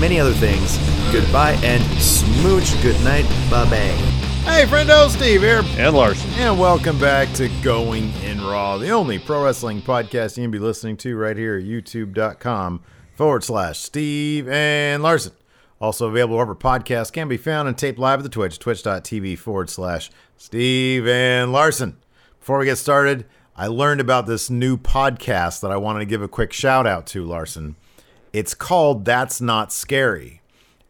many other things. Goodbye and smooch. Good night. Bye bye. Hey, friendo, Steve here. And Larson. And welcome back to Going in Raw, the only pro wrestling podcast you can be listening to right here at youtube.com forward slash Steve and Larson. Also available wherever podcasts can be found and taped live at the Twitch, twitch.tv forward slash Steve and Larson. Before we get started, I learned about this new podcast that I wanted to give a quick shout out to, Larson. It's called That's Not Scary.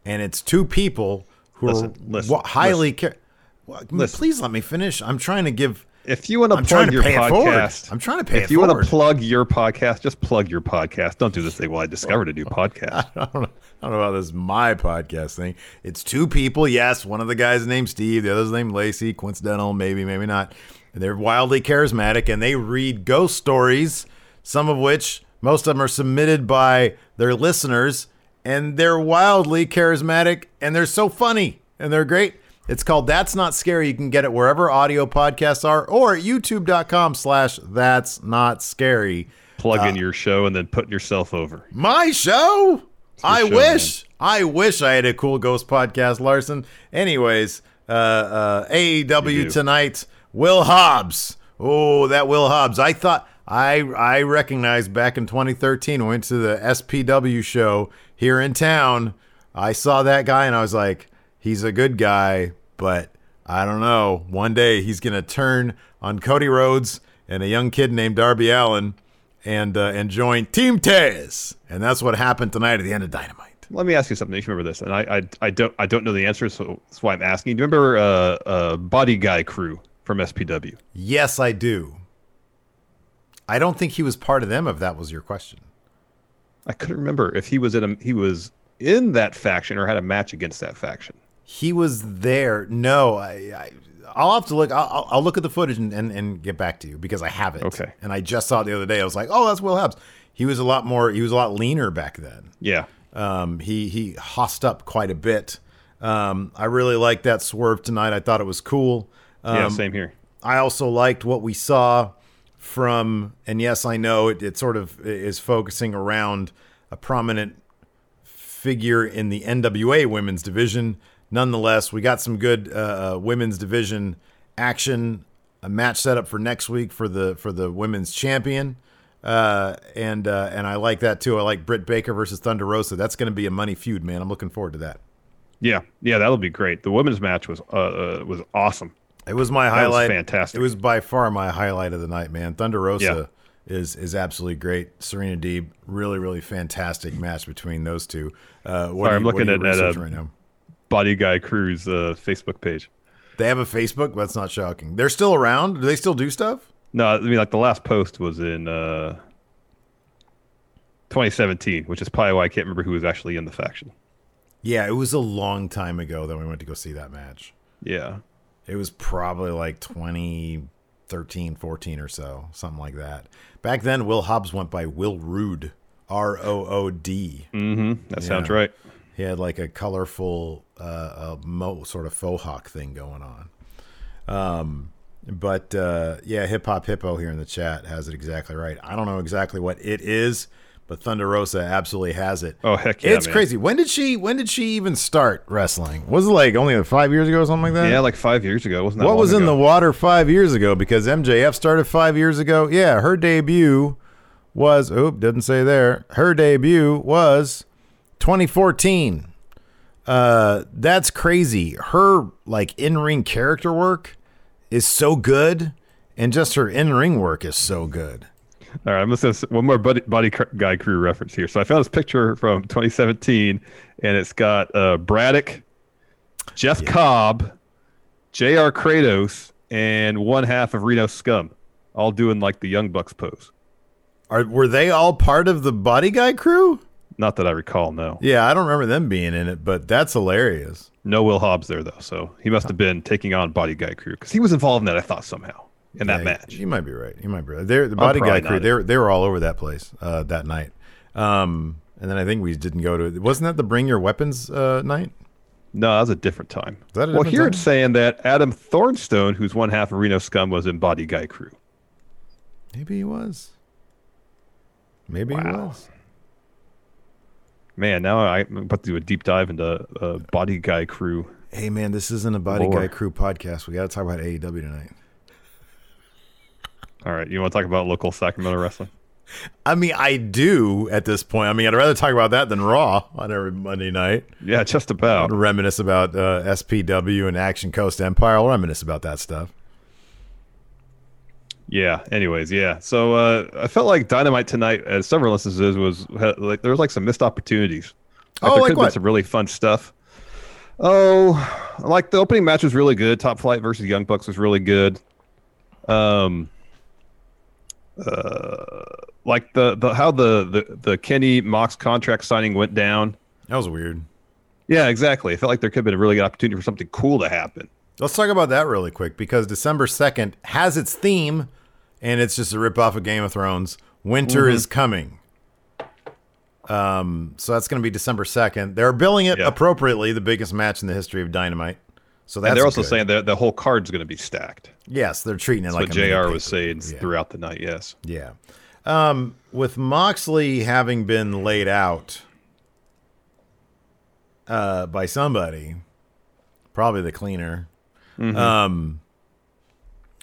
And it's two people who Listen, are listen, highly listen. ca- Well, Listen. Please let me finish. I'm trying to give. If you want to I'm plug to your forward. podcast, I'm trying to pay If it you want to plug your podcast, just plug your podcast. Don't do this thing. Well, I discovered a new podcast. I don't know. I don't know about this my podcast thing. It's two people. Yes, one of the guys named Steve. The other's named Lacey. Coincidental, maybe, maybe not. And they're wildly charismatic, and they read ghost stories. Some of which, most of them, are submitted by their listeners, and they're wildly charismatic, and they're so funny, and they're great. It's called That's Not Scary. You can get it wherever audio podcasts are, or at youtube.com slash That's Not Scary. Plug Uh, in your show and then put yourself over. My show? I show, wish. I wish I had a cool ghost podcast, Larson. Anyways, uh, uh, AEW tonight. Will Hobbs. Oh, that Will Hobbs. I thought I I recognized back in 2013. I went to the SPW show here in town. I saw that guy and I was like, he's a good guy, but I don't know. One day he's gonna turn on Cody Rhodes and a young kid named Darby Allin and uh, and join Team Taz. And that's what happened tonight at the end of Dynamite. Let me ask you something. If you remember this, and I, I, I don't, I don't know the answer, so that's why I'm asking. Do you remember uh, uh, Body Guy Crew from SPW? Yes, I do. I don't think he was part of them. If that was your question, I couldn't remember if he was in a, he was in that faction or had a match against that faction. he was there. No, I. I I'll have to look. I'll, I'll- look at the footage and, and, and get back to you because I have it. Okay. And I just saw it the other day. I was like, oh, that's Will Hobbs. He was a lot more. He was a lot leaner back then. Yeah, Um, he he hossed up quite a bit. Um, I really liked that swerve tonight. I thought it was cool. Um, yeah, same here. I also liked what we saw from, and yes, I know it, it sort of is focusing around a prominent figure in the NWA women's division. Nonetheless, we got some good uh, uh, women's division action. A match set up for next week for the for the women's champion, uh, and uh, and I like that too. I like Britt Baker versus Thunder Rosa. That's going to be a money feud, man. I'm looking forward to that. Yeah, yeah, that'll be great. The women's match was uh, uh was awesome. It was my was highlight. fantastic. It was by far my highlight of the night, man. Thunder Rosa is is absolutely great. Serena Deeb, really, really fantastic match between those two. Uh, what Sorry, I'm you- what looking at- at, uh, right now. Body Guy Crew's uh, Facebook page. They have a Facebook. That's not shocking. They're still around. Do they still do stuff? No, I mean like the last post was in uh 2017, which is probably why I can't remember who was actually in the faction. Yeah, it was a long time ago that we went to go see that match. Yeah. It was probably like 2013, 14 or so, something like that. Back then, Will Hobbs went by Will Rood, R O O D. Mm-hmm. That sounds right. He had like a colorful, uh, uh, mo- sort of faux hawk thing going on. Um, but uh, yeah, hip hop hippo here in the chat has it exactly right. I don't know exactly what it is, but Thunder Rosa absolutely has it. Oh heck yeah, it's man. crazy. When did she? When did she even start wrestling? Was it like only five years ago or something like that? Yeah, like five years ago. Wasn't what was in the water five years ago? Because MJF started five years ago. Yeah, her debut was. Oop, didn't say there. Her debut was 2014. Uh, that's crazy. Her like in ring character work is so good, and just her in ring work is so good. All right, I'm gonna say one more cr- guy crew reference here. So I found this picture from 2017, and it's got uh, Braddock, Jeff Cobb, J.R. Kratos, and one half of Reno Scum, all doing like the Young Bucks pose. Are were they all part of the body guy crew? Not that I recall. No, Yeah, I don't remember them being in it, but that's hilarious. no Will Hobbs there though, so he must have been taking on body guy crew because he was involved in that. I thought somehow in that Yeah, match. You might be right. You might be right. They're, the body guy crew, they were, they were all over that place uh, that night. Um, and then I think we didn't go to. It. Wasn't that the Bring Your Weapons uh, night? No, that was a different time. that a well, here time? it's saying that Adam Thornstone, who's one half of Reno Scum, was in body guy crew. Maybe he was. Maybe he was. Man, now I'm about to do a deep dive into uh, body guy crew. Hey man, this isn't a body Lore. guy crew podcast. We got to talk about AEW tonight. All right, you want to talk about local Sacramento wrestling? I mean, I do at this point. I mean, I'd rather talk about that than Raw on every Monday night. Yeah, just about. Reminisce about uh, SPW and Action Coast Empire. I'll reminisce about that stuff. Yeah. Anyways, yeah. So uh, I felt like Dynamite tonight, as several instances, was like there was like some missed opportunities. Oh, there like could what? been some really fun stuff. Oh, like the opening match was really good. Top Flight versus Young Bucks was really good. Um, uh, like the the how the the the Kenny Mox contract signing went down. That was weird. Yeah, exactly. I felt like there could have been a really good opportunity for something cool to happen. Let's talk about that really quick because December 2nd has its theme and it's just a ripoff of Game of Thrones. Winter Mm-hmm. is coming. Um, so that's going to be December 2nd. They're billing it appropriately, the biggest match in the history of Dynamite. So that's and they're also good. saying that the whole card's going to be stacked. yes, they're treating it That's like what Jr. was saying Yeah. throughout the night. Yes. Yeah. Um, with Moxley having been laid out uh, by somebody, probably the cleaner. Um,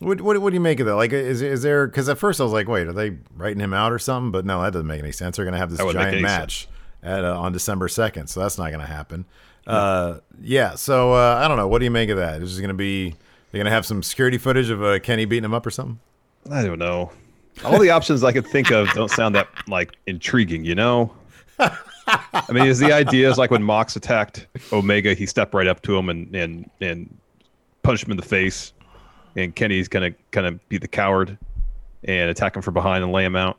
what, what what do you make of that? Like, is is there? Because at first I was like, wait, are they writing him out or something? But no, that doesn't make any sense. They're gonna have this That wouldn't make giant match at uh, on December second, so that's not gonna happen. Uh, yeah. So uh, I don't know. What do you make of that? Is it gonna be? They're gonna have some security footage of uh, Kenny beating him up or something? I don't know. All the options I could think of don't sound that like intriguing, you know. I mean, is the idea is like when Mox attacked Omega, he stepped right up to him and and and punched him in the face, and Kenny's gonna kind of be the coward and attack him from behind and lay him out.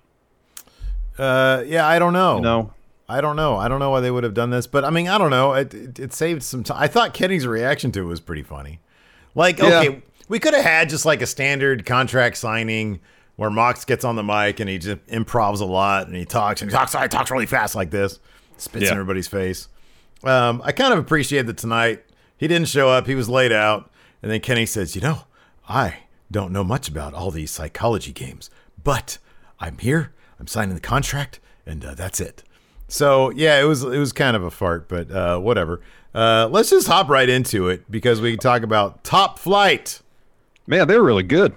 Uh, yeah, I don't know. You know, I don't know. I don't know why they would have done this, but I mean, I don't know. It, it, it saved some time. I thought Kenny's reaction to it was pretty funny. Like, Yeah. okay, we could have had just like a standard contract signing where Mox gets on the mic and he just improvs a lot and he talks and he talks, he talks really fast like this, spits in everybody's face. Um, I kind of appreciate that tonight. He didn't show up. He was laid out. And then Kenny says, You know, I don't know much about all these psychology games, but I'm here. I'm signing the contract, and uh, that's it. So yeah, it was it was kind of a fart, but uh, whatever. Uh, let's just hop right into it because we can talk about Top Flight. man, they're really good.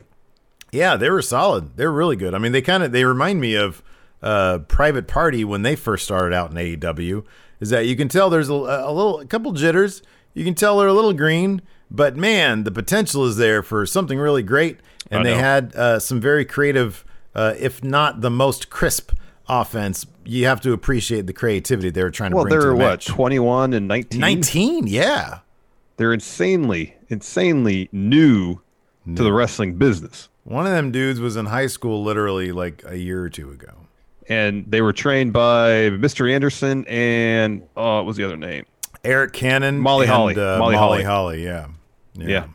Yeah, they were solid. They were really good. I mean, they kind of they remind me of uh, Private Party when they first started out in AEW. Is that you can tell there's a, a little a couple jitters. You can tell they're a little green, but man, the potential is there for something really great. And they had uh, some very creative, uh, if not the most crisp offense. You have to appreciate the creativity they were trying to Well, bring to they're the what twenty one and nineteen. Nineteen, yeah. They're insanely, insanely new to the wrestling business. One of them dudes was in high school literally like a year or two ago. and they were trained by Mr. Anderson and uh, what was the other name? Eric Cannon, Molly and, Holly. uh, Molly Molly, Holly. Holly, yeah, Yeah.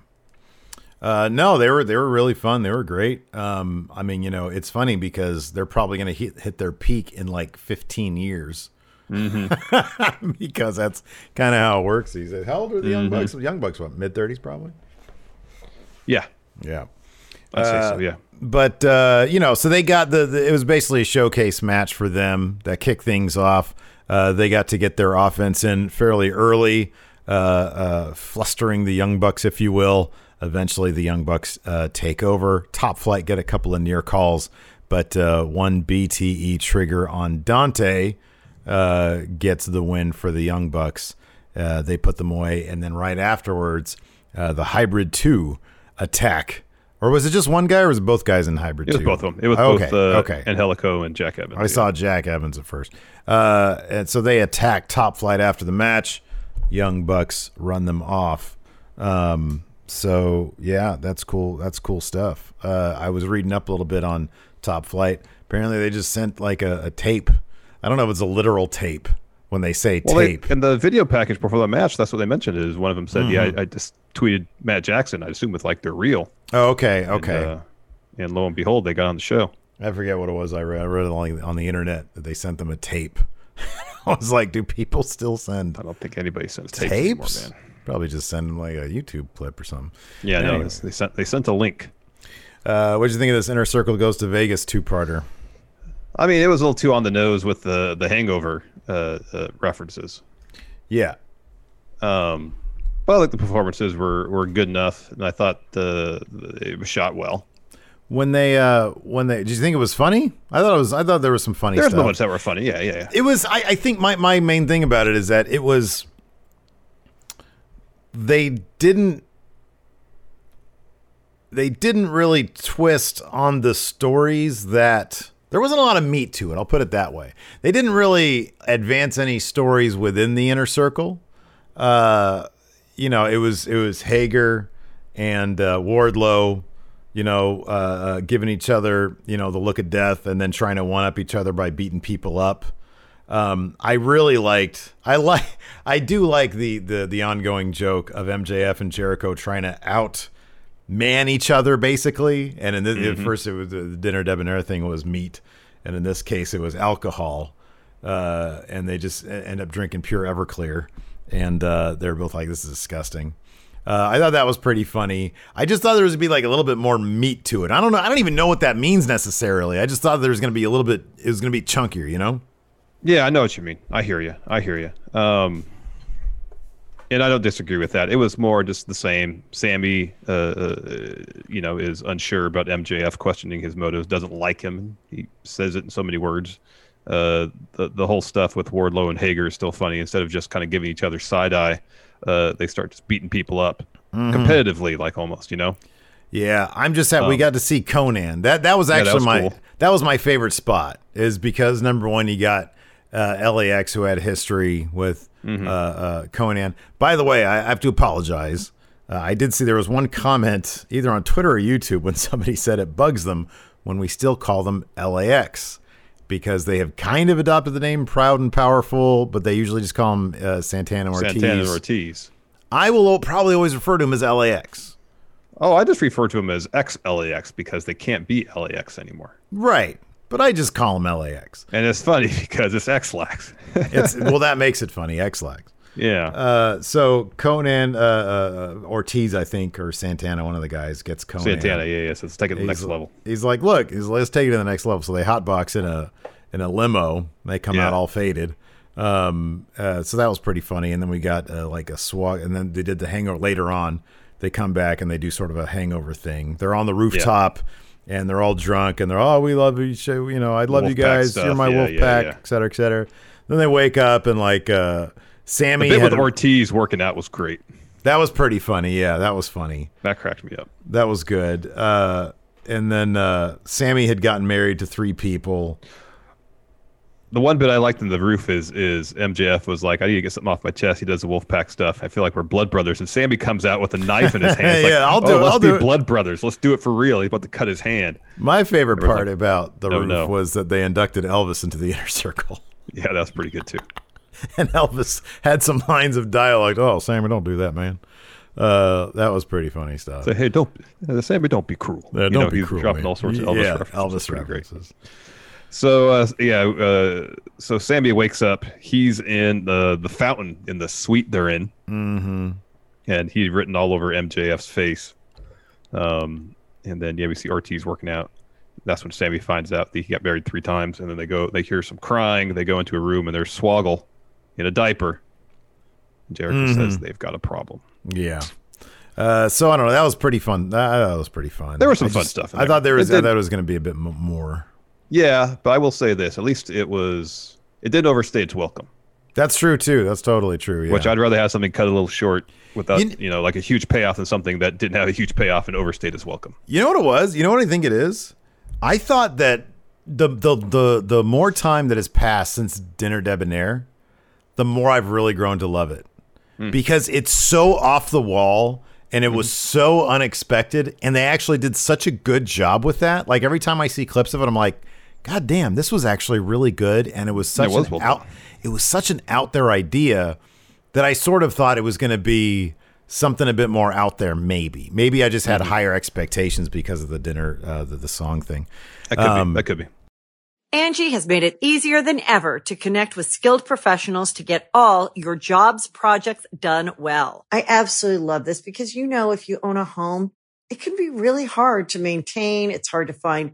Uh, no, they were they were really fun. They were great. Um, I mean, you know, it's funny because they're probably going to hit hit their peak in like 15 years. Mm-hmm. because that's kind of how it works these days. How old are the young Mm-hmm. bucks? Young bucks, what mid 30s probably? Yeah, Yeah. I'd say Uh, so. Yeah, But uh, you know, so they got the, the it was basically a showcase match for them that kicked things off. Uh, they got to get their offense in fairly early, uh, uh, flustering the Young Bucks, if you will. Eventually, the Young Bucks uh, take over. Top Flight get a couple of near calls, but uh, one BTE trigger on Dante uh, gets the win for the Young Bucks. Uh, they put them away, and then right afterwards, uh, the Hybrid Two attack. Or was it just one guy, or was it both guys in Hybrid It was Two? both of them. It was okay. both uh, okay. Angelico and Jack Evans. I saw Jack Evans at first. Uh, and so they attack Top Flight after the match. Young Bucks run them off. Um, so yeah, that's cool. That's cool stuff. Uh, I was reading up a little bit on Top Flight. Apparently, they just sent like a, a tape. I don't know if it's a literal tape when they say Well, they, tape. in the video package before the match, that's what they mentioned. Is one of them said, "Yeah, Mm-hmm. I, I just tweeted Matt Jackson. I assume with like they're real." oh, okay, And, okay. uh, and lo and behold, they got on the show. I forget what it was. I read. I read it on, on the internet that they sent them a tape. I was like, do people still send I don't think anybody sends tapes, anymore, man. Probably just send them like a YouTube clip or something. Yeah, Anyway. it's- they sent they sent a link. Uh, what did you think of this Inner Circle Goes to Vegas two parter? I mean, it was a little too on the nose with the the Hangover uh, uh, references. Yeah. Um, but I like the performances were were good enough, and I thought the, the it was shot well. When they uh when they did you think it was funny? I thought it was I thought there was some funny There's stuff. moments that were funny. Yeah, yeah, yeah. It was I, I think my, my main thing about it is that it was they didn't they didn't really twist on the stories that there wasn't a lot of meat to it i'll put it that way. They didn't really advance any stories within the inner circle. Uh you know it was it was hager and uh, wardlow you know uh, uh giving each other you know the look of death and then trying to one up each other by beating people up um, I really liked. I like. I do like the the the ongoing joke of MJF and Jericho trying to out man each other, basically. And in this, at first, it was the dinner debonair thing was meat, and in this case, it was alcohol. Uh, and they just end up drinking pure Everclear, and uh, they're both like, "This is disgusting." Uh, I thought that was pretty funny. I just thought there was gonna be like a little bit more meat to it. I don't know. I don't even know what that means necessarily. I just thought there was gonna be a little bit. It was gonna be chunkier, you know. Yeah, I know what you mean. I hear you. I hear you. Um, and I don't disagree with that. It was more just the same. Sammy, uh, uh, you know, is unsure about MJF, questioning his motives, doesn't like him. He says it in so many words. Uh, the the whole stuff with Wardlow and Hager is still funny. Instead of just kind of giving each other side eye, uh, they start just beating people up competitively, like almost, you know. Yeah, I'm just happy we got to see Conan. That that was Um, that actually was my cool. that was my favorite spot. Is because number one, you got uh, LAX who had history with Mm-hmm. uh, uh, Conan. By the way, I, I have to apologize. Uh, I did see there was one comment either on Twitter or YouTube when somebody said it bugs them when we still call them LAX because they have kind of adopted the name Proud and Powerful, but they usually just call them uh, Santana Ortiz. Santana Ortiz. I will probably always refer to him as LAX. Oh, I just refer to him as ex LAX because they can't be LAX anymore. Right. But I just call him LAX. And it's funny because it's X Lax. It's well, that makes it funny. X-Lax. yeah. Uh, so Conan uh, uh, Ortiz, I think, or Santana, one of the guys gets Conan. Santana, yeah, yeah. So let's take it to the next level. He's like, look, he's, let's take it to the next level. So they hotbox in a in a limo. They come Yeah. out all faded. Um, uh, so that was pretty funny. And then we got uh, like a swag, and then they did the hangover later on. They come back and they do sort of a hangover thing. They're on the rooftop. And they're all drunk, and they're oh, we love you, so, you know, I love you guys. You're my Yeah, wolf yeah, pack, yeah. et cetera, et cetera. Then they wake up and like uh, Sammy The bit had with a- Ortiz working out was great. that was pretty funny. Yeah, that was funny. That cracked me up. That was good. Uh, and then uh, Sammy had gotten married to three people. The one bit I liked in the roof is is MJF was like, I need to get something off my chest. He does the Wolfpack stuff. I feel like we're blood brothers. And Sammy comes out with a knife in his hand. Like, Yeah, I'll "Oh, do it, Let's I'll be do it." blood brothers. Let's do it for real. He's about to cut his hand. My favorite part like, about the "Oh, roof no." was that they inducted Elvis into the inner circle. Yeah, that was pretty good too. And Elvis had some lines of dialogue. Oh, Sammy, don't do that, man. Uh, that was pretty funny stuff. Say, hey, don't, uh, Sammy, don't be cruel. You don't know, be he's cruel. dropping man. all sorts of Elvis yeah, references. Elvis It's pretty great. references. So uh, yeah, uh, so Sammy wakes up. He's in the the fountain in the suite they're in, mm-hmm. and he's written all over MJF's face. Um, and then yeah, we see Ortiz working out. That's when Sammy finds out that he got married three times, and then they go. They hear some crying. They go into a room, and there's Swoggle in a diaper. Jericho says Mm-hmm. they've got a problem. Yeah. Uh, so I don't know. That was pretty fun. That, that was pretty fun. There was some I fun stuff in I there. thought there was. It I thought it was going to be a bit m- more. Yeah, but I will say this: at least it was. It did overstay its welcome. That's true too. That's totally true. Yeah. Which I'd rather have something cut a little short without, You you, know, like a huge payoff than something that didn't have a huge payoff and overstayed its welcome. You know what it was? You know what I think it is? I thought that the the the the more time that has passed since Dinner Debonair, the more I've really grown to love it. Hmm. Because it's so off the wall and it hmm. was so unexpected and they actually did such a good job with that. Like every time I see clips of it I'm like, god damn, this was actually really good and it was such was an well out it was such an out there idea that I sort of thought it was going to be something a bit more out there. Maybe, maybe I just had Mm-hmm. higher expectations because of the dinner, uh, the, the song thing. That could Um, be. That could be. Angie has made it easier than ever to connect with skilled professionals to get all your jobs projects done well. I absolutely love this because, you know, if you own a home, it can be really hard to maintain. It's hard to find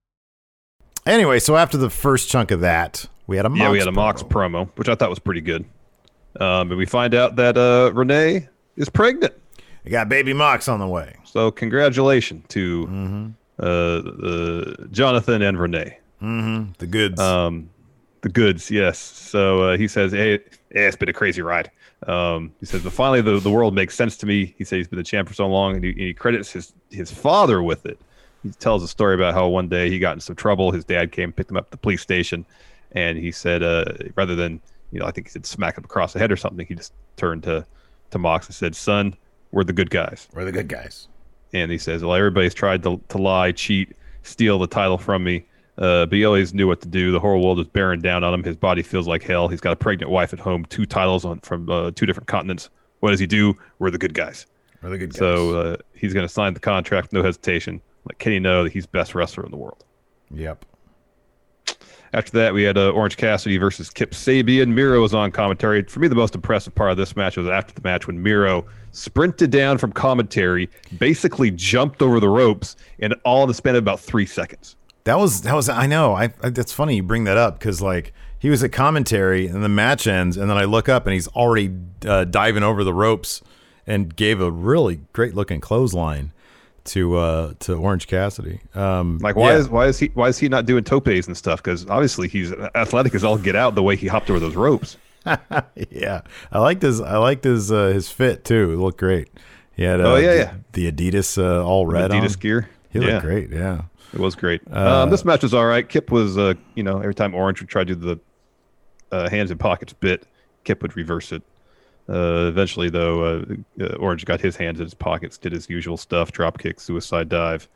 Anyway, so after the first chunk of that, we had a Yeah, we Mox had a Mox promo. promo, which I thought was pretty good. Um, and we find out that uh, Renee is pregnant. We got baby Mox on the way. So congratulations to Mm-hmm. uh, uh, Jonathan and Renee. The goods. Um, the goods, yes. So uh, he says, "Hey, yeah, it's been a crazy ride." Um, he says, "But finally, the, the world makes sense to me." He says he's been the champ for so long, and he, he credits his his father with it. He tells a story about how one day he got in some trouble. His dad came, picked him up at the police station, and he said, uh, rather than you know, I think he said smack him across the head or something, he just turned to to Mox and said, "Son, we're the good guys." We're the good guys. and he says, "Well, everybody's tried to, to lie, cheat, steal the title from me, uh, but he always knew what to do. The whole world is bearing down on him. His body feels like hell. He's got a pregnant wife at home, two titles on from uh, two different continents. What does he do? We're the good guys. We're the good guys. So uh, he's going to sign the contract, no hesitation. Let Kenny know that he's best wrestler in the world." yep. After that, we had uh, Orange Cassidy versus Kip Sabian. Miro was on commentary. For me, the most impressive part of this match was after the match when Miro sprinted down from commentary, basically jumped over the ropes, and all in the span of about three seconds. That was that was I know. I, I that's funny you bring that up because like he was at commentary and the match ends and then I look up and he's already uh, diving over the ropes and gave a really great looking clothesline to uh to Orange Cassidy. Um, Like, why yeah. is why is he why is he not doing topes and stuff? Because obviously he's athletic as all get out. The way he hopped over those ropes. yeah, I liked his I liked his uh, his fit too. It looked great. He had uh, Oh, yeah, the, yeah. the Adidas uh, all red Adidas on. gear. He yeah, looked great. Yeah. It was great. um, this match was all right. Kip was, uh, you know, every time Orange would try to do the uh, hands in pockets bit, Kip would reverse it. Uh, eventually, though, uh, uh, Orange got his hands in his pockets, did his usual stuff, drop kick, suicide dive.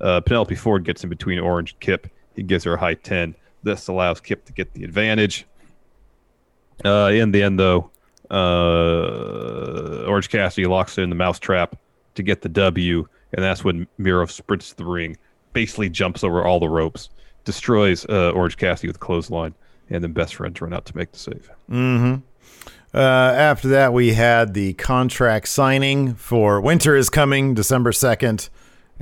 Uh, Penelope Ford gets in between Orange and Kip. He gives her a high 10. This allows Kip to get the advantage. In the end, though, Orange Cassidy locks in the mousetrap to get the W, and that's when Miro sprints the ring, basically jumps over all the ropes, destroys uh, Orange Cassidy with clothesline, and then best friends run out to make the save. Uh, after that, we had the contract signing for Winter is Coming, December 2nd.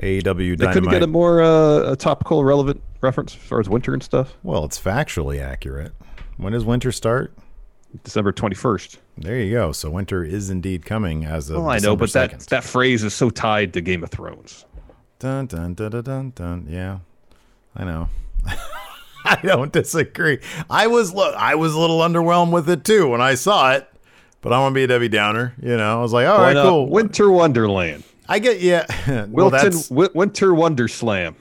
AEW They couldn't get a more uh, a topical, relevant reference as far as winter and stuff. well, it's factually accurate. When does winter start? December twenty first. There you go. So winter is indeed coming as of Well, I know, December but that that phrase is so tied to Game of Thrones. Dun, dun, dun, dun, dun, dun. Yeah, I know. I don't disagree. I was look, I was a little underwhelmed with it too when I saw it, but I want to be a Debbie Downer. You know, I was like, all right, not? cool. Winter Wonderland. I get yeah. well, Wilton that's Winter Wonder Slam.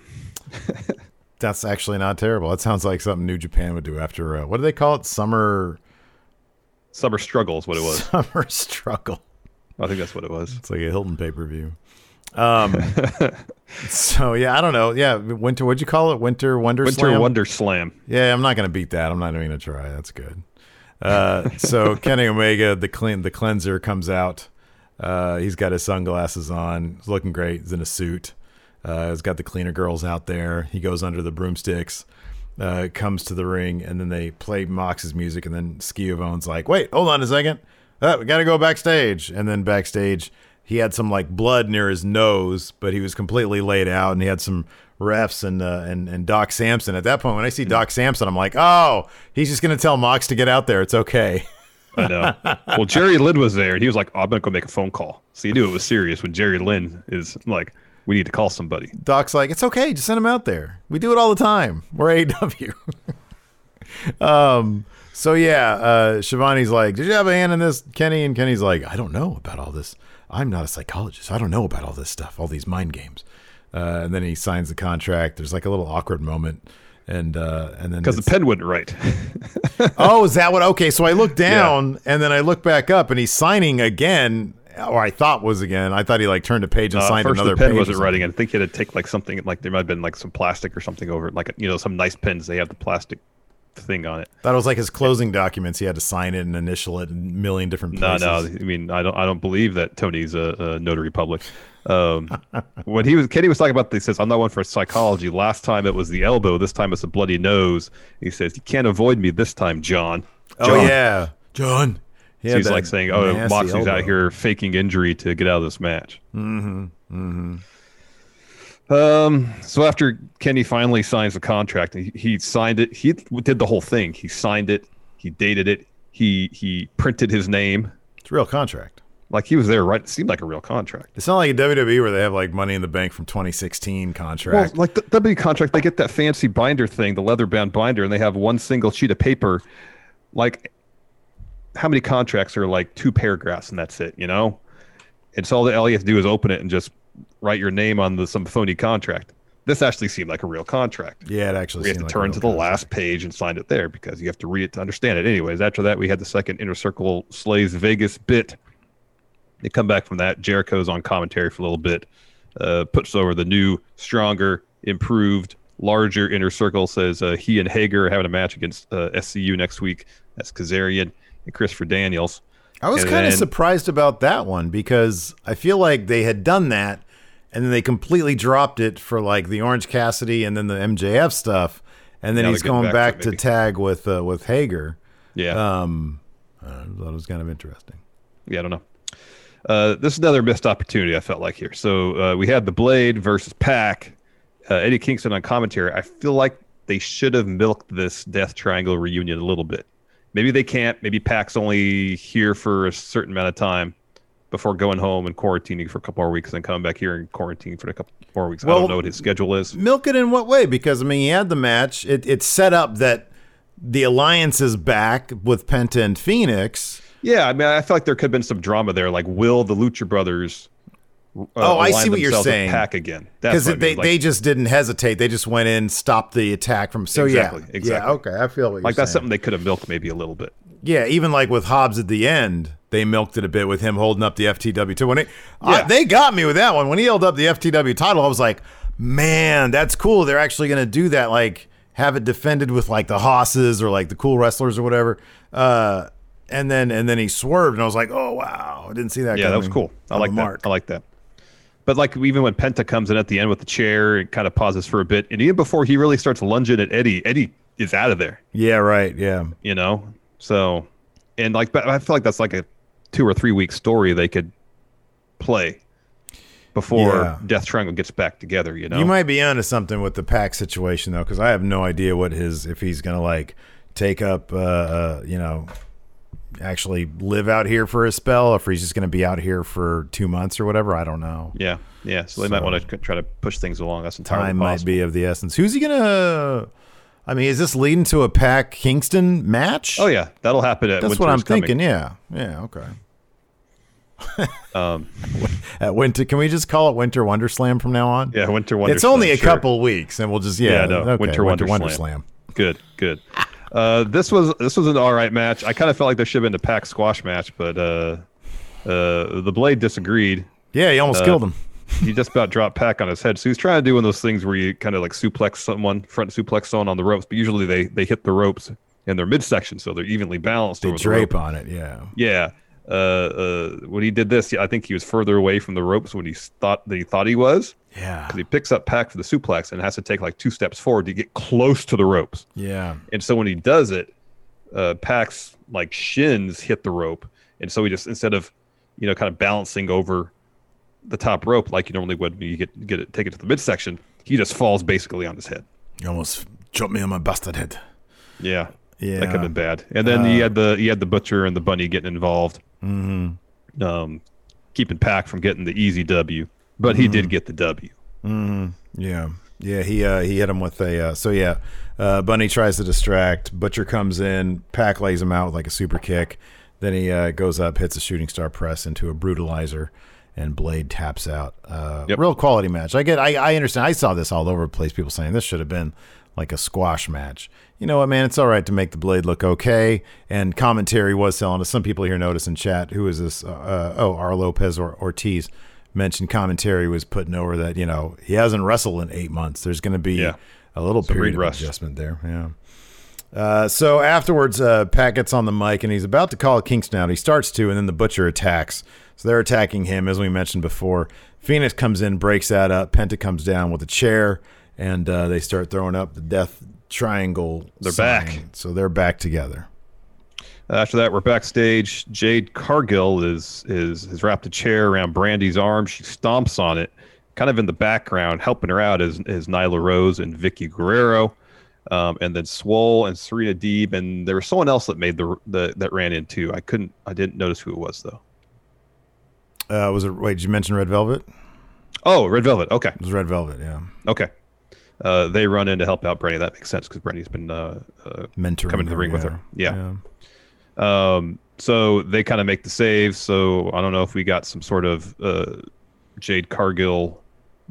that's actually not terrible. That sounds like something New Japan would do after uh, what do they call it? Summer Summer Struggle is what it was. Summer Struggle. I think that's what it was. It's like a Hilton pay per view. Um, so yeah, I don't know. Yeah, winter. What'd you call it? Winter Wonder Winter Slam? Wonder Slam. Yeah, I'm not gonna beat that. I'm not even gonna try. That's good. Uh, so Kenny Omega, the clean, the cleanser comes out. Uh, he's got his sunglasses on. He's looking great. He's in a suit. Uh, he's got the cleaner girls out there. He goes under the broomsticks. Uh, comes to the ring, and then they play Mox's music, and then Schiavone's like, "Wait, hold on a second. Uh, we got to go backstage." And then backstage, he had some like blood near his nose, but he was completely laid out, and he had some refs and uh, and and Doc Sampson. At that point, when I see Doc Sampson, I'm like, "Oh, he's just gonna tell Mox to get out there. It's okay." I know. well, Jerry Lynn was there, and he was like, oh, "I'm gonna go make a phone call." So you knew it was serious when Jerry Lynn is like, "We need to call somebody." Doc's like, it's okay, just send him out there. We do it all the time. We're AW. um. So yeah, uh, Schiavone's like, did you have a hand in this, Kenny? And Kenny's like, I don't know about all this. I'm not a psychologist. I don't know about all this stuff, all these mind games. Uh, and then he signs the contract. There's like a little awkward moment, and uh, and then Because the pen wouldn't write. oh, is that what? Okay, so I look down and then I look back up, and he's signing again, or I thought was again. I thought he like turned a page and Uh, signed first, another the pen page. wasn't writing. I think he had to take like something like there might have been like some plastic or something over it, like you know some nice pens. They have the plastic thing on it. That was like his closing documents. He had to sign it and initial it in a million different places. no. no. I mean, I don't. I don't believe that Tony's a, a notary public. Um, when he was Kenny was talking about, he says, "I'm not one for psychology." Last time it was the elbow. This time it's a bloody nose. He says, "You can't avoid me this time, John." Oh yeah, John. He So he's like saying, "Oh, Moxley's out here faking injury to get out of this match." Mm-hmm. Mm-hmm. Um. So after Kenny finally signs the contract, he, he signed it. He did the whole thing. He signed it. He dated it. He he printed his name. It's a real contract. Like he was there. Right. It seemed like a real contract. It's not like a WWE where they have like Money in the Bank from 2016 Well, contract. like the W contract, they get that fancy binder thing, the leather bound binder, and they have one single sheet of paper. Like, how many contracts are like two paragraphs and that's it? You know, it's all that all you have to do is open it and just write your name on the some phony contract. This actually seemed like a real contract. yeah, it actually. We have to like turn to the contract. last page and sign it there because you have to read it to understand it. Anyways, after that, we had the second Inner Circle Slays Vegas bit. They come back from that. Jericho's on commentary for a little bit, uh, puts over the new, stronger, improved, larger Inner Circle. Says uh, he and Hager are having a match against uh, SCU next week. That's Kazarian and Christopher Daniels. I was kind of surprised about that one because I feel like they had done that and then they completely dropped it for like the Orange Cassidy and then the MJF stuff, and then Now he's going back back to to, tag with uh, with Hager. Yeah. Um, I thought it was kind of interesting. Yeah, I don't know. Uh, this is another missed opportunity. I felt like here. So uh, we had the Blade versus PAC. Uh, Eddie Kingston on commentary. I feel like they should have milked this Death Triangle reunion a little bit. Maybe they can't. Maybe PAC's only here for a certain amount of time before going home and quarantining for a couple more weeks, and coming back here and quarantining for a couple more weeks. I don't know what his schedule is. Milk it in what way? Because I mean, he had the match. It, it's set up that the alliance is back with Penta and Fenix. Yeah, I mean, I feel like there could have been some drama there. Like, will the Lucha Brothers? Uh, Oh, I see what you're saying. PAC again. Because what I mean. they, Like- they just didn't hesitate. They just went in, stopped the attack from. So Exactly, yeah, exactly. Yeah, okay, I feel what you're like that's saying. something they could have milked maybe a little bit. Yeah, even like with Hobbs at the end, they milked it a bit with him holding up the FTW too. When it, I- they got me with that one. When he held up the FTW title, I was like, man, that's cool. They're actually going to do that. Like have it defended with like the Hosses or like the cool wrestlers or whatever. Uh, and then and then he swerved, and I was like, oh wow, I didn't see that. Yeah, that was cool. I like that. mark. I like that. But like even when Penta comes in at the end with the chair, it kind of pauses for a bit, and even before he really starts lunging at Eddie, Eddie is out of there. Yeah, right. Yeah. You know, so and like, but I feel like that's like a two or three week story they could play before Yeah. Death Triangle gets back together. You know, You might be onto something with the PAC situation though, because I have no idea what his if he's gonna like take up, uh, uh, you know, actually live out here for a spell, if he's just gonna be out here for two months or whatever. I don't know. yeah, yeah. So they might want to try to push things along. That's entirely Time might be of the essence. Who's he gonna? I mean, is this leading to a PAC Kingston match? Oh yeah, that'll happen. At that's what I'm Coming. thinking. Yeah, yeah, okay. Um, At winter, can we just call it Winter Wonder Slam from now on? yeah, Winter Wonder. it's only a sure. couple weeks, and we'll just yeah, Yeah, no, okay, Winter Wonder Wonder Slam. Slam. Good, good. Uh, this was this was an all right match. I kind of felt like there should have been a PAC squash match, but uh, uh, the Blade disagreed. Yeah, he almost Uh, killed him. He just about dropped PAC on his head. So he's trying to do one of those things where you kind of like suplex someone, front suplex someone on the ropes, but usually they they hit the ropes in their midsection, so they're evenly balanced. They over the drape rope. on it. Yeah. Yeah. Uh, uh, when he did this, I think he was further away from the ropes when he thought that he thought he was. Yeah. 'Cause he picks up PAC for the suplex and has to take like two steps forward to get close to the ropes. Yeah. And so when he does it, uh, PAC's like shins hit the rope, and so he just instead of, you know, kind of balancing over the top rope like you normally would when you get get it take it to the midsection, he just falls basically on his head. You almost jumped me on my busted head. Yeah, Yeah. that could have been bad. And then he had the he had the butcher and the bunny getting involved, Mm-hmm. um, keeping PAC from getting the easy W, but he did get the W. Yeah, yeah. He uh, he hit him with a. Uh, so yeah, uh, Bunny tries to distract. Butcher comes in. PAC lays him out with like a super kick. Then he uh, goes up, hits a shooting star press into a brutalizer, and Blade taps out. Uh, Yep. Real quality match. I get. I, I understand. I saw this all over the place. People saying this should have been like a squash match. You know what, man? It's all right to make the Blade look okay. And commentary was selling us. Some people here notice in chat. Who is this? Uh, uh, oh, R. Lopez or Ortiz mentioned commentary was putting over that you know he hasn't wrestled in eight months. There's going to be Yeah. a little period of adjustment there. Yeah. Uh, so afterwards, uh, PAC gets on the mic and he's about to call a Kingston out. He starts to, and then the butcher attacks. So they're attacking him, as we mentioned before. Fenix comes in, breaks that up. Penta comes down with a chair, and uh, they start throwing up the death triangle. They're sign. back. So they're back together. After that, we're backstage. Jade Cargill is is has wrapped a chair around Brandi's arm. She stomps on it. Kind of in the background, helping her out is is Nyla Rose and Vickie Guerrero, um, and then Swole and Serena Deeb, and there was someone else that made the the that ran in too. I couldn't, I didn't notice who it was though. Uh, was it? Wait, did you mention Red Velvet? Oh, Red Velvet. Okay, it was Red Velvet. Yeah, okay. Uh, they run in to help out Brandi. That makes sense because Brandi's been uh, uh, mentoring. Coming to the ring with yeah. her. Yeah. Um, so they kind of make the save. So I don't know if we got some sort of uh, Jade Cargill,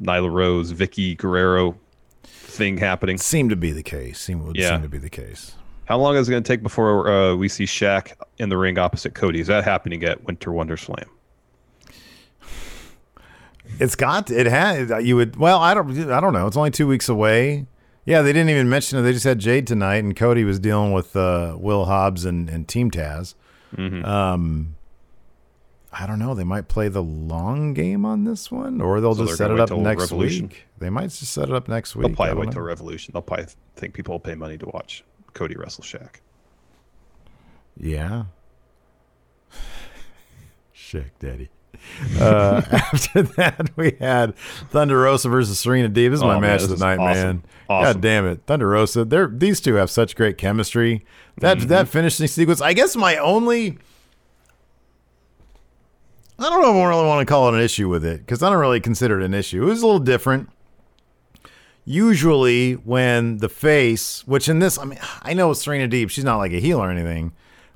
Nyla Rose, Vickie Guerrero thing happening. Seemed to be the case. Seemed would Yeah. seem to be the case. How long is it going to take before uh, we see Shaq in the ring opposite Cody? Is that happening at Winter Wonder Slam? It's got it had you would well I don't I don't know it's only two weeks away. Yeah, they didn't even mention it. They just had Jade tonight, and Cody was dealing with uh, Will Hobbs and, and Team Taz. Um, I don't know. They might play the long game on this one, or they'll So just set it up next Revolution? week. They might just set it up next week. They'll probably wait know. till Revolution. They'll probably think people will pay money to watch Cody wrestle Shaq. Yeah. Shake Daddy. Uh, after that, we had Thunder Rosa versus Serena Deeb. This is Oh, my man, match of the night, awesome. man. Awesome. God damn it, Thunder Rosa. They're these two have such great chemistry. That Mm-hmm. that finishing sequence. I guess my only. I don't know if I really want to call it an issue with it because I don't really consider it an issue. It was a little different. Usually, when the face, which in this, I mean, I know Serena Deeb, she's not like a heel or anything,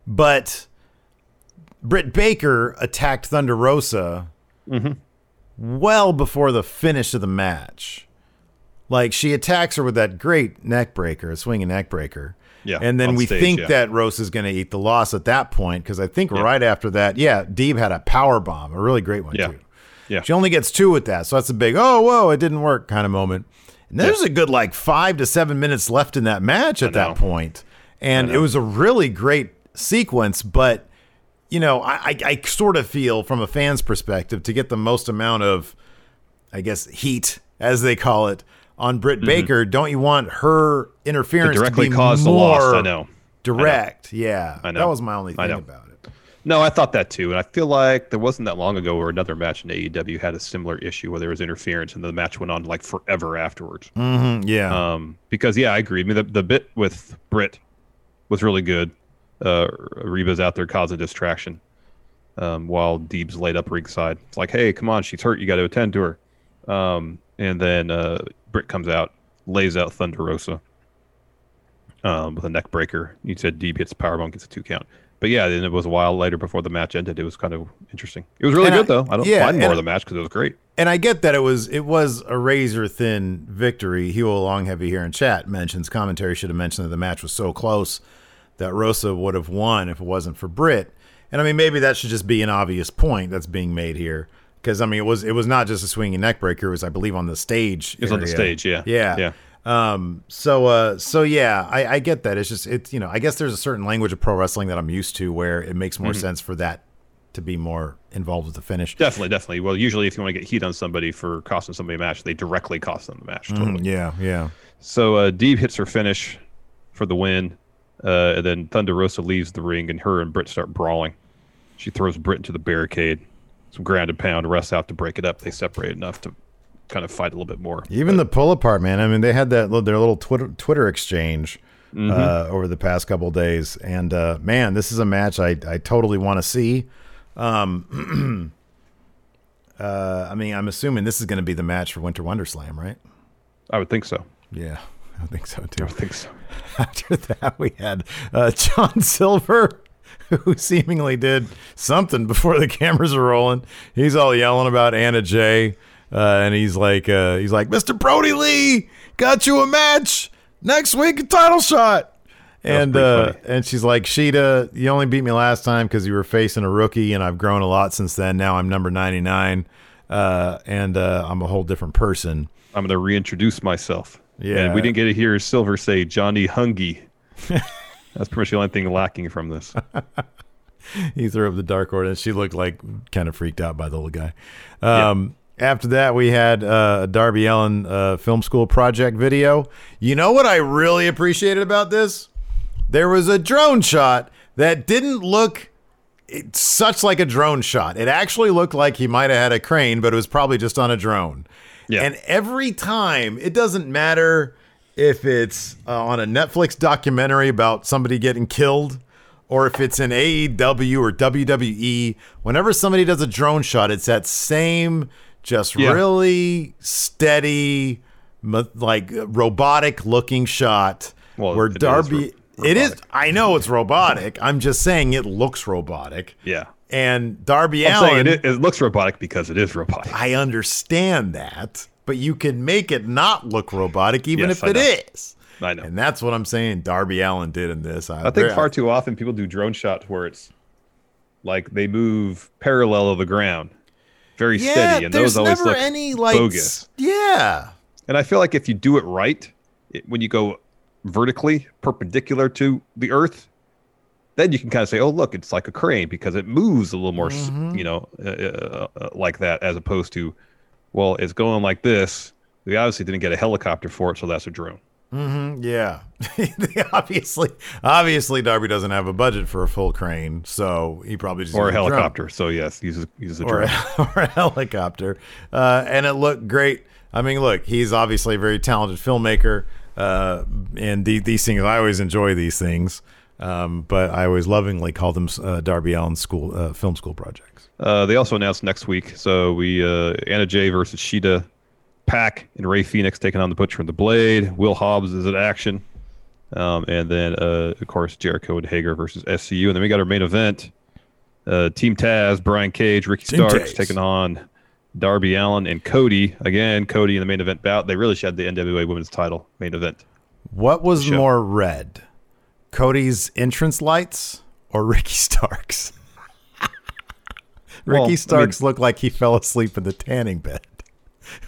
but Britt Baker attacked Thunder Rosa well before the finish of the match. Like she attacks her with that great neck breaker, a swinging neck breaker. Yeah, And then we stage, think yeah. that is going to eat the loss at that point because I think right after that, yeah, Deeb had a power bomb, a really great one Yeah. too. Yeah. She only gets two with that. So that's a big, oh, whoa, it didn't work kind of moment. And there's a good like five to seven minutes left in that match at that. And it was a really great sequence, but you know, I, I, I sort of feel from a fan's perspective to get the most amount of, I guess, heat, as they call it, on Britt Baker, don't you want her interference Mm-hmm. To directly to cause the loss. I know. direct? Yeah. I know. That was my only I thing know. about it. No, I thought that too, and I feel like there wasn't that long ago where another match in AEW had a similar issue where there was interference, and the match went on like forever afterwards. Mm, yeah. Um, because yeah, I agree. I mean, the, the bit with Britt was really good. Uh, Reba's out there causing distraction, um, while Deeb's laid up ringside. It's like, hey, come on, she's hurt. You got to attend to her. Um, and then uh, Britt comes out, lays out Thunder Rosa um, with a neck breaker. You said Deeb hits powerbomb, gets a two count. But yeah, then it was a while later before the match ended. It was kind of interesting. It was really And good I- though. I don't yeah, mind more and- of the match because it was great. and I get that it was it was a razor thin victory. He will long heavy here in chat mentions commentary should have mentioned that the match was so close that Rosa would have won if it wasn't for Britt. And I mean, maybe that should just be an obvious point that's being made here because I mean, it was it was not just a swinging neck breaker. It was, I believe, on the stage. It was on the stage, yeah. yeah, Yeah. Um. So, uh. So yeah, I, I get that. It's just it's you know I guess there's a certain language of pro wrestling that I'm used to where it makes Mm-hmm. more sense for that to be more involved with the finish. Definitely, definitely. Well, usually if you want to get heat on somebody for costing somebody a match, they directly cost them the match. Totally. Mm, yeah. Yeah. So uh, Deeb hits her finish for the win, uh, and then Thunder Rosa leaves the ring, and her and Britt start brawling. She throws Britt into the barricade. Some ground and pound. Russ out to break it up. They separate enough to kind of fight a little bit more. Even the pull apart, man. I mean, they had that their little Twitter Twitter exchange Mm-hmm. uh, over the past couple days, and uh, man, this is a match I I totally want to see. Um, uh, I mean, I'm assuming this is going to be the match for Winter Wonder Slam, right? I would think so. Yeah, I think so I too. would think so. After that, we had uh, John Silver, who seemingly did something before the cameras are rolling. He's all yelling about Anna Jay, uh, and he's like, uh, he's like, Mr. Brody Lee, got you a match next week, a title shot. And uh, and she's like, Sheeta, you only beat me last time because you were facing a rookie, and I've grown a lot since then. Now I'm number 99, uh, and uh, I'm a whole different person. I'm going to reintroduce myself. Yeah. And we didn't get to hear Silver say Johnny Hungy. That's pretty much the only thing lacking from this. he threw up the dark order and she looked like kind of freaked out by the little guy um, after that we had uh, a darby allin uh, film school project video you know what i really appreciated about this there was a drone shot that didn't look such like a drone shot it actually looked like he might have had a crane but it was probably just on a drone Yeah. and every time it doesn't matter if it's uh, on a netflix documentary about somebody getting killed or if it's in AEW or WWE, whenever somebody does a drone shot, it's that same just Yeah. really steady, like robotic looking shot Well, where it is Darby. ro- it is. I know it's robotic. I'm just saying it looks robotic. Yeah. And Darby I'm saying Allin. it, it looks robotic because it is robotic. I understand that, but you can make it not look robotic even Yes, if I it know. is. I know. And that's what I'm saying. Darby Allin did in this. I think far too often people do drone shots where it's like they move parallel to the ground, very yeah, steady, and those always never look any like bogus. Yeah, And I feel like if you do it right, it, when you go vertically perpendicular to the earth, then you can kind of say, "Oh, look, it's like a crane because it moves a little more, Mm-hmm. you know, uh, uh, uh, like that, as opposed to, well, it's going like this. We obviously didn't get a helicopter for it, so that's a drone. yeah. They obviously, obviously, Darby doesn't have a budget for a full crane, so he probably just Or a helicopter. So yes, uses uses a or drone. a, or a helicopter, uh, and it looked great. I mean, look, he's obviously a very talented filmmaker, uh, and the, these things. I always enjoy these things, um, but I always lovingly call them uh, Darby Allin School uh, Film School projects. Uh, they also announced next week. So we uh, Anna Jay versus Sheeta, PAC and Rey Fenix taking on the Butcher and the Blade. Will Hobbs is in action, um, and then uh, of course Jericho and Hager versus SCU. And then we got our main event: uh, Team Taz, Brian Cage, Ricky Team Starks Taz. taking on Darby Allin and Cody. Again, Cody in the main event bout. They really should have the NWA Women's Title main event. What was more red, Cody's entrance lights or Ricky Starks? Ricky Well, I mean- Starks looked like he fell asleep in the tanning bed.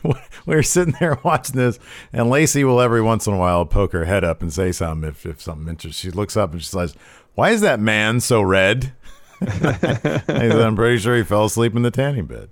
we were sitting there watching this, and Lacey will every once in a while poke her head up and say something if, if something interesting. She looks up and she says, Why is that man so red? Said, I'm pretty sure he fell asleep in the tanning bed.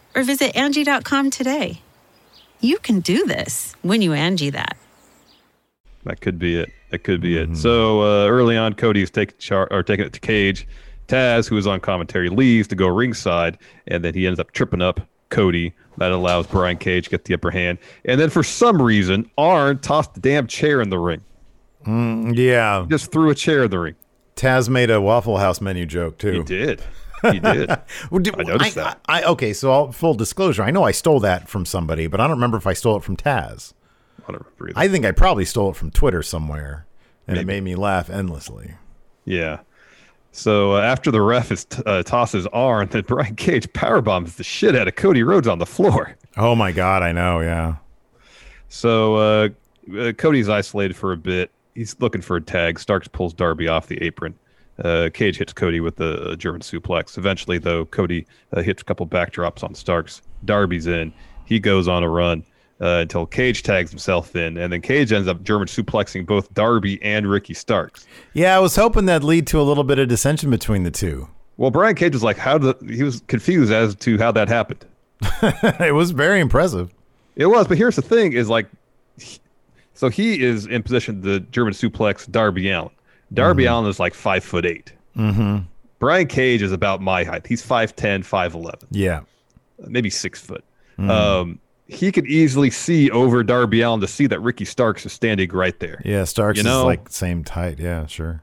or visit Angi.com today. You can do this when you Angi that. That could be it. That could be it. So uh, early on, Cody is taking char- or taking it to Cage. Taz, who is on commentary, leaves to go ringside, and then he ends up tripping up Cody. That allows Brian Cage to get the upper hand. And then for some reason, Arn tossed the damn chair in the ring. Mm, yeah. Just threw a chair in the ring. Taz made a Waffle House menu joke too. He did. He did. Well, did- I noticed that. I, okay, so I'll, full disclosure, I know I stole that from somebody, but I don't remember if I stole it from Taz. I don't remember either. I think I probably stole it from Twitter somewhere, and it made me laugh endlessly. Yeah. So uh, after the ref is t- uh, tosses Arn, then Brian Cage powerbombs the shit out of Cody Rhodes on the floor. Oh my god, I know, yeah. So uh, uh, Cody's isolated for a bit. He's looking for a tag. Starks pulls Darby off the apron. Uh, Cage hits Cody with the German suplex. Eventually, though, Cody uh, hits a couple backdrops on Starks. Darby's in. He goes on a run uh, until Cage tags himself in, and then Cage ends up German suplexing both Darby and Ricky Starks. Yeah, I was hoping that'd lead to a little bit of dissension between the two. Well, Brian Cage was like, "How did?" He was confused as to how that happened. it was very impressive. It was, but here's the thing: is like, so he is in position to German suplex Darby Allin. Darby Allin is like five foot eight. Mm-hmm. Brian Cage is about my height. He's 5'10", 5'11", Yeah. maybe six foot. Mhm. Um, he could easily see over Darby Allin to see that Ricky Starks is standing right there. Yeah, Starks You know? is like same height. Yeah, sure.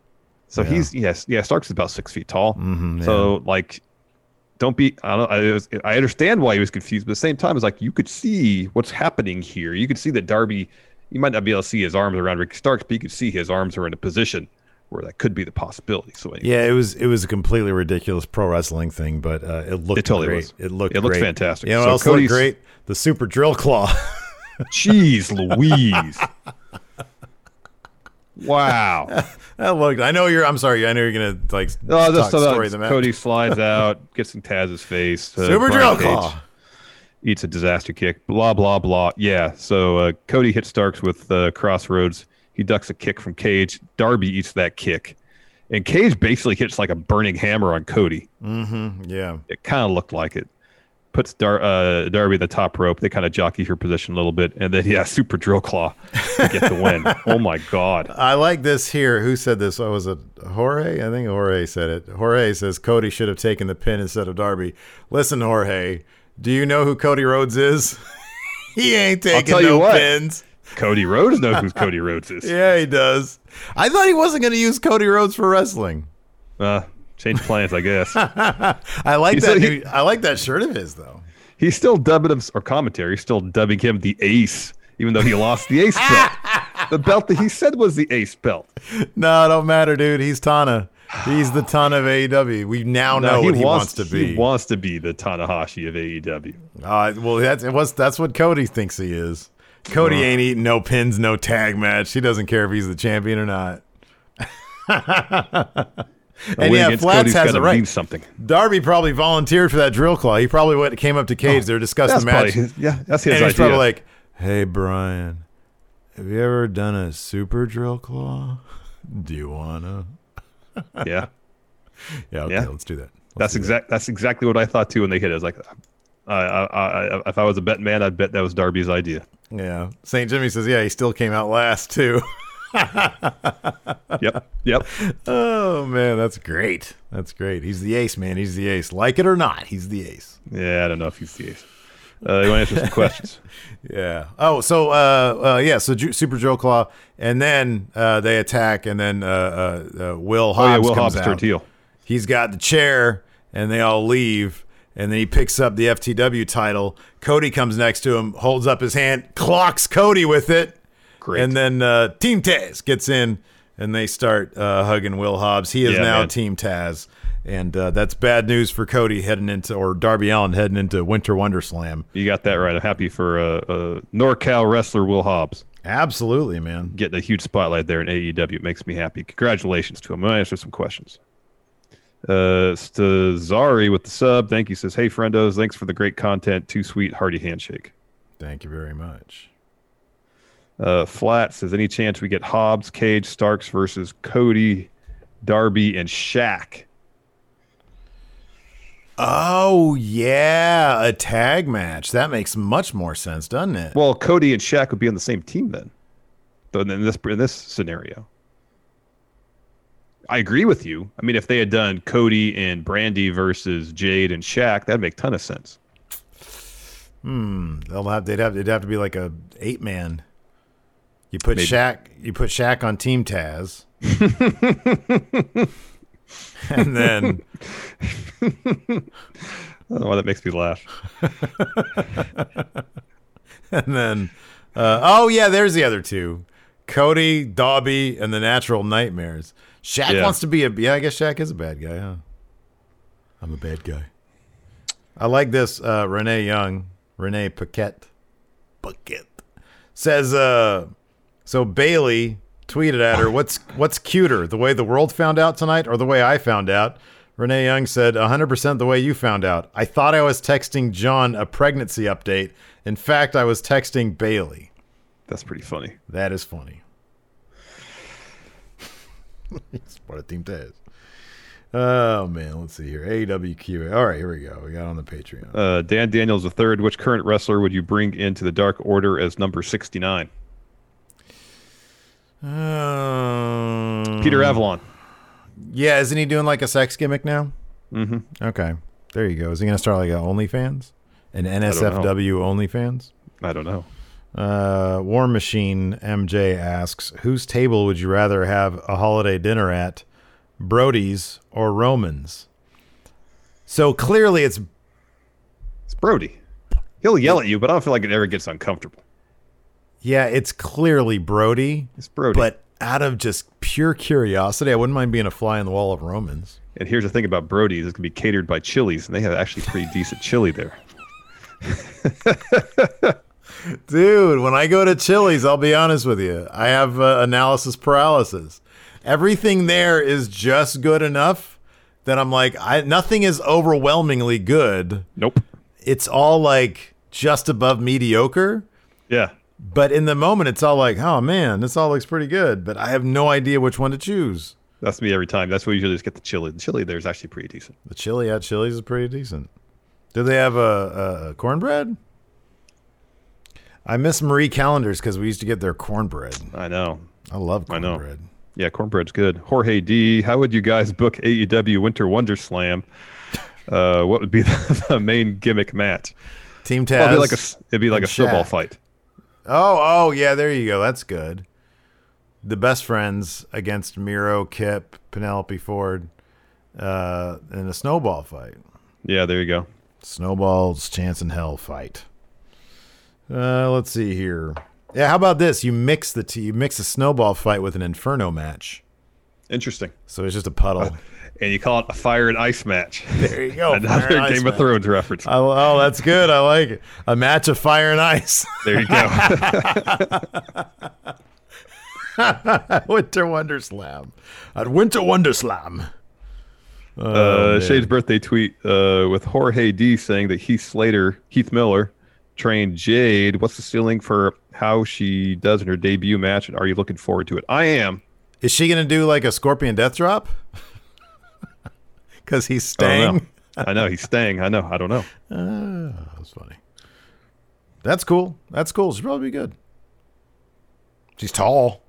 So Yeah. he's yes, yeah. Starks is about six feet tall. Mhm, So like, don't be. I don't. I, was, I understand why he was confused, but at the same time, it's like you could see what's happening here. You could see that Darby. You might not be able to see his arms around Ricky Starks, but you could see his arms are in a position where that could be the possibility. So anyway, Yeah, it was it was a completely ridiculous pro wrestling thing, but uh, it looked It totally great. was. It looked It looked great. fantastic. You know, what So else looked great? The super drill claw. Jeez Louise. wow. that looked. I know you're. I'm sorry. I know you're gonna like Oh, so story the match. Cody slides out, gets in Taz's face. uh, Super Brian drill Cage claw. Eats a disaster kick. Blah blah blah. Yeah. So uh, Cody hits Starks with uh, crossroads. He ducks a kick from Cage. Darby eats that kick, and Cage basically hits like a burning hammer on Cody. Mm-hmm. Yeah. It kind of looked like it. Puts Dar- uh, Darby the top rope. They kind of jockey for position a little bit, and then yeah, super drill claw to get the win. oh my god. I like this here. Who said this? Oh, was it Jorge? I think Jorge said it. Jorge says Cody should have taken the pin instead of Darby. Listen, Jorge, do you know who Cody Rhodes is? he ain't taking no what. pins. Cody Rhodes knows who Cody Rhodes is. Yeah, he does. I thought he wasn't going to use Cody Rhodes for wrestling. Uh, change plans, I guess. I like He that. he- I like that shirt of his though. He's still dubbing him, or commentary, he's still dubbing him the ace, even though he lost the ace belt. the belt that he said was the ace belt. No, it don't matter, dude. He's Tana. He's the Tana of AEW. We now know No, what he wants, to be. He wants to be the Tanahashi of AEW. Uh, well, that's it was that's what Cody thinks he is. Cody Uh. ain't eating no pins, no tag match. He doesn't care if he's the champion or not. And yeah, Flats Cody's has it right. something. Darby probably volunteered for that drill claw. He probably went, came up to Cage. they were discussing the match. probably yeah, that's his and he's probably like, "Hey, Brian, have you ever done a super drill claw? Do you wanna?" Yeah. Yeah. Okay. Yeah. Let's do that. That's exact. That's exactly what I thought too when they hit it. I was like, I, I, I, if I was a betting man, I'd bet that was Darby's idea. Yeah. St. Jimmy says, "Yeah, he still came out last too." Yep. Yep. Oh man, that's great. That's great. He's the ace, man. He's the ace. Like it or not, he's the ace. Yeah, I don't know if he's the ace. Uh, you want to answer some questions? Yeah. Oh, so uh, uh yeah, so Ju- Super Joe Claw, and then uh, they attack, and then uh, uh, uh, Will Oh, yeah, Will comes Hobbs out. He's got the chair, and they all leave, and then he picks up the FTW title. Cody comes next to him, holds up his hand, clocks Cody with it. Great. And then uh, Team Taz gets in and they start uh, hugging Will Hobbs. He is Yeah, now man. Team Taz. And uh, that's bad news for Cody heading into, or Darby Allin heading into Winter Wonder Slam. You got that right. I'm happy for uh, uh, NorCal wrestler Will Hobbs Absolutely, man. getting a huge spotlight there in AEW. It makes me happy. Congratulations to him. I'm gonna answer some questions. Uh, Stazari with the sub. Thank you. Says, hey friendos, thanks for the great content. Too sweet, hearty handshake. Thank you very much. Uh, Flat says, any chance we get Hobbs, Cage, Starks versus Cody, Darby, and Shaq? Oh, yeah. A tag match. That makes much more sense, doesn't it? Well, Cody and Shaq would be on the same team then. In this in this scenario, I agree with you. I mean, if they had done Cody and Brandi versus Jade and Shaq, that'd make a ton of sense. Hmm. They'll have. They'd have. They'd have to be like a eight man. You put Maybe. Shaq. You put Shaq on Team Taz. and then I don't know why that makes me laugh. and then uh, oh yeah, there's the other two. Cody, Dobby, and the Natural Nightmares. Shaq Yeah. wants to be a yeah, I guess Shaq is a bad guy, huh? I'm a bad guy. I like this uh Renee Young, Renee Paquette. Paquette says uh so Bayley tweeted at her, "What's what's cuter, the way the world found out tonight or the way I found out?" Renee Young said, "100% the way you found out. I thought I was texting Jon a pregnancy update. In fact, I was texting Bayley." That's pretty funny. That is funny. what a team Taz. Oh man, let's see here. AWQ. All right, here we go. We got on the Patreon. Uh, Dan Daniels the third. Which current wrestler would you bring into the Dark Order as number sixty nine? Um, Peter Avalon. Yeah, isn't he doing like a sex gimmick now? Mm-hmm. Okay, there you go. Is he gonna start like a OnlyFans, an NSFW OnlyFans? I don't know. Uh, War Machine MJ asks, whose table would you rather have a holiday dinner at, Brody's or Roman's? So clearly, it's It's Brody. He'll yell at you, but I don't feel like it ever gets uncomfortable. yeah, it's clearly Brody. It's Brody. But out of just pure curiosity, I wouldn't mind being a fly on the wall of Romans. And here's the thing about Brody's: it's gonna be catered by Chili's, and they have actually pretty decent chili there. Dude, when I go to Chili's, I'll be honest with you, I have uh, analysis paralysis. Everything there is just good enough that I'm like, I nothing is overwhelmingly good. Nope. It's all like just above mediocre. Yeah. But in the moment, it's all like, oh man, this all looks pretty good. But I have no idea which one to choose. That's me every time. That's why we usually just get the chili. The chili there is actually pretty decent. The chili at Chili's is pretty decent. Do they have a, a, a cornbread? I miss Marie Callender's because we used to get their cornbread. I know. I love I know. cornbread. Yeah, cornbread's good. Jorge D, how would you guys book AEW Winter Wonder Slam? Uh, what would be the, the main gimmick match? Team Taz. Well, it'd be like a it'd be like a and snowball fight. Oh, oh, yeah, there you go. That's good. The best friends against Miro, Kip, Penelope Ford, uh, in a snowball fight. Yeah, there you go. Snowball's chance in hell fight. Uh, let's see here. Yeah, how about this? You mix the two. You mix a snowball fight with an inferno match. Interesting. So it's just a puddle. And you call it a fire and ice match. There you go. Another Game of match. Thrones reference. I, oh, that's good. I like it. A match of fire and ice. There you go. Winter Wonder Slam. At Winter Wonder Slam. Oh, uh. Shade's birthday tweet uh, with Jorge D saying that Heath Slater, Heath Miller, trained Jade. What's the ceiling for how she does in her debut match? And are you looking forward to it? I am. Is she going to do like a Scorpion Death Drop? Because he's I don't know. staying. I know he's staying. I know. I don't know. Ah, that's funny. That's cool. That's cool. She'll probably be good. She's tall.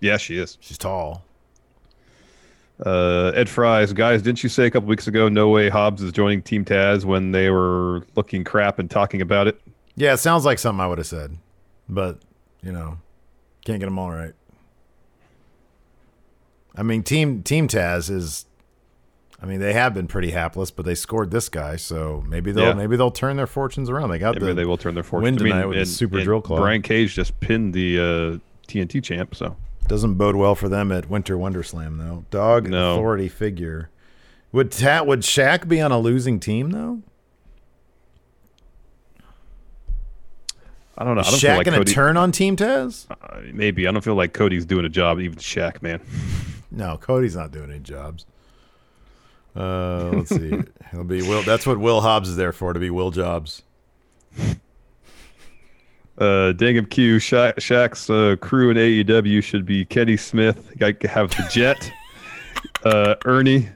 Yeah, she is. She's tall. Uh, Ed Fries, guys, didn't you say a couple weeks ago no way Hobbs is joining Team Taz when they were looking crap and talking about it? Yeah, it sounds like something I would have said, but you know, can't get them all right. I mean, team Team Taz is. I mean, they have been pretty hapless, but they scored this guy, so maybe they'll Yeah. maybe they'll turn their fortunes around. They got Maybe the they will turn their win fortunes. I mean, tonight with the Super Drill Claw. Brian Cage just pinned the uh, TNT champ. So Doesn't bode well for them at Winter Wonder Slam though. Dog No. authority figure. Would Ta- would Shaq be on a losing team though? I don't know. Is I don't Shaq feel like gonna Cody. turn on Team Taz? uh, maybe I don't feel like Cody's doing a job. Even Shaq, man. No, Cody's not doing any jobs. Uh, let's see. He'll be Will. That's what Will Hobbs is there for to be Will Jobs. Uh, dang Dangum Q, Sha- Shaq's uh, crew in AEW should be Kenny Smith. To have the Jet, uh, Ernie,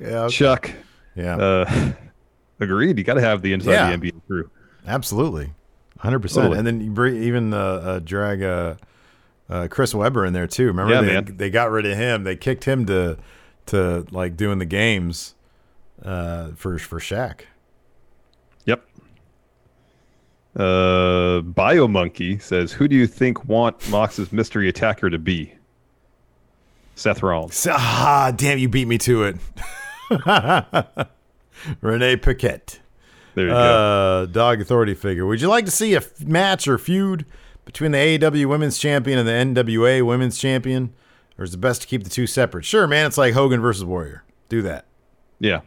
Yeah, okay. Chuck. Yeah. Uh, agreed. You got to have the inside Yeah. the NBA crew. Absolutely, hundred percent. Totally. And then you bring even uh, uh, drag uh, uh, Chris Webber in there too. Remember, Yeah, they, man. they got rid of him. They kicked him to to like doing the games uh, for for Shaq. Yep. Uh, Biomonkey says, "Who do you think want Mox's mystery attacker to be?" Seth Rollins. Ah, damn, you beat me to it. Renee Paquette. There you go. uh, Dog authority figure. Would you like to see a f- match or feud between the AEW Women's Champion and the NWA Women's Champion, or is it best to keep the two separate? Sure, man. It's like Hogan versus Warrior. Do that. Yeah.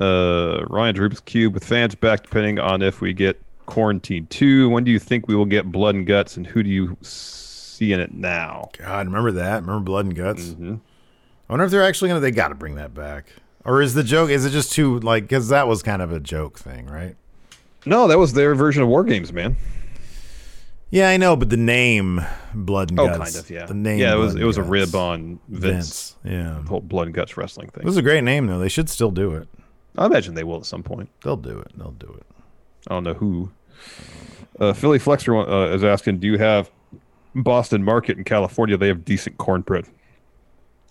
Uh, Ryan's Rubik's Cube with fans back, depending on if we get Quarantine 2. When do you think we will get Blood and Guts, and who do you see in it now? God, remember that? Remember Blood and Guts? I wonder if they're actually gonna. They got to bring that back, or is the joke? Is it just too like? Because that was kind of a joke thing, right? No, that was their version of War Games, man. Yeah, I know, but the name Blood and Oh, Guts. kind of, yeah. The name. Yeah, it was Blood it was a rib on Vince. Yeah. The whole Blood and Guts wrestling thing. It thing. was a great name though. They should still do it. I imagine they will at some point. They'll do it. They'll do it. I don't know who. Uh, Philly Flexer uh, is asking, do you have Boston Market in California? They have decent cornbread.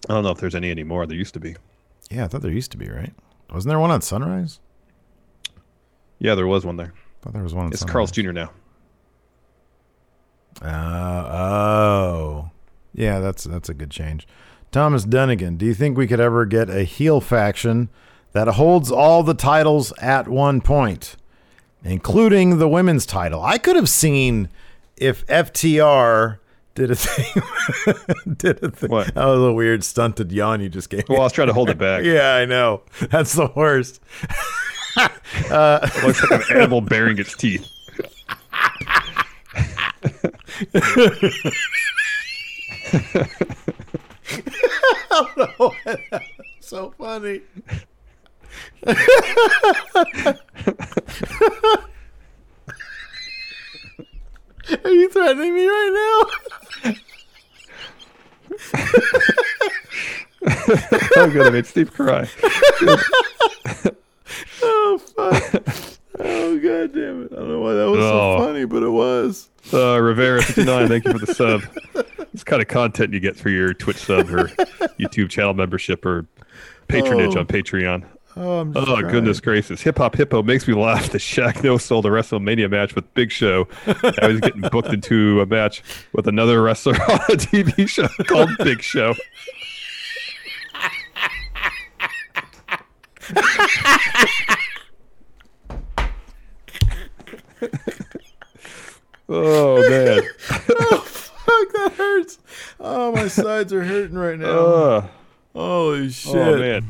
I don't know if there's any anymore. There used to be. Yeah, I thought there used to be, right? Wasn't there one on Sunrise? Yeah, there was one there. I thought there was one on It's Sunrise. Carl's Jr. now. Uh, oh. Yeah, that's that's a good change. Thomas Dunnigan, do you think we could ever get a heel faction that holds all the titles at one point, including the women's title? I could have seen if FTR did a thing. did a thing. What? That was a weird stunted yawn you just gave me. Well, I was trying to hold it back. yeah, I know. That's the worst. It looks like an animal baring its teeth. so funny. Are you threatening me right now? Oh, good. I made Steve cry. Oh fuck! Oh god damn it! I don't know why that was Oh. so funny, but it was. Uh, Rivera fifty nine. Thank you for the sub. It's kind of content you get through your Twitch sub or YouTube channel membership or patronage Oh. on Patreon. Oh, Oh goodness gracious! Hip Hop Hippo makes me laugh. The Shaq no sold a WrestleMania match with Big Show. Now he's getting booked into a match with another wrestler on a TV show called Big Show. oh man! oh Fuck, that hurts. Oh, my sides are hurting right now. Uh, Holy shit! oh man!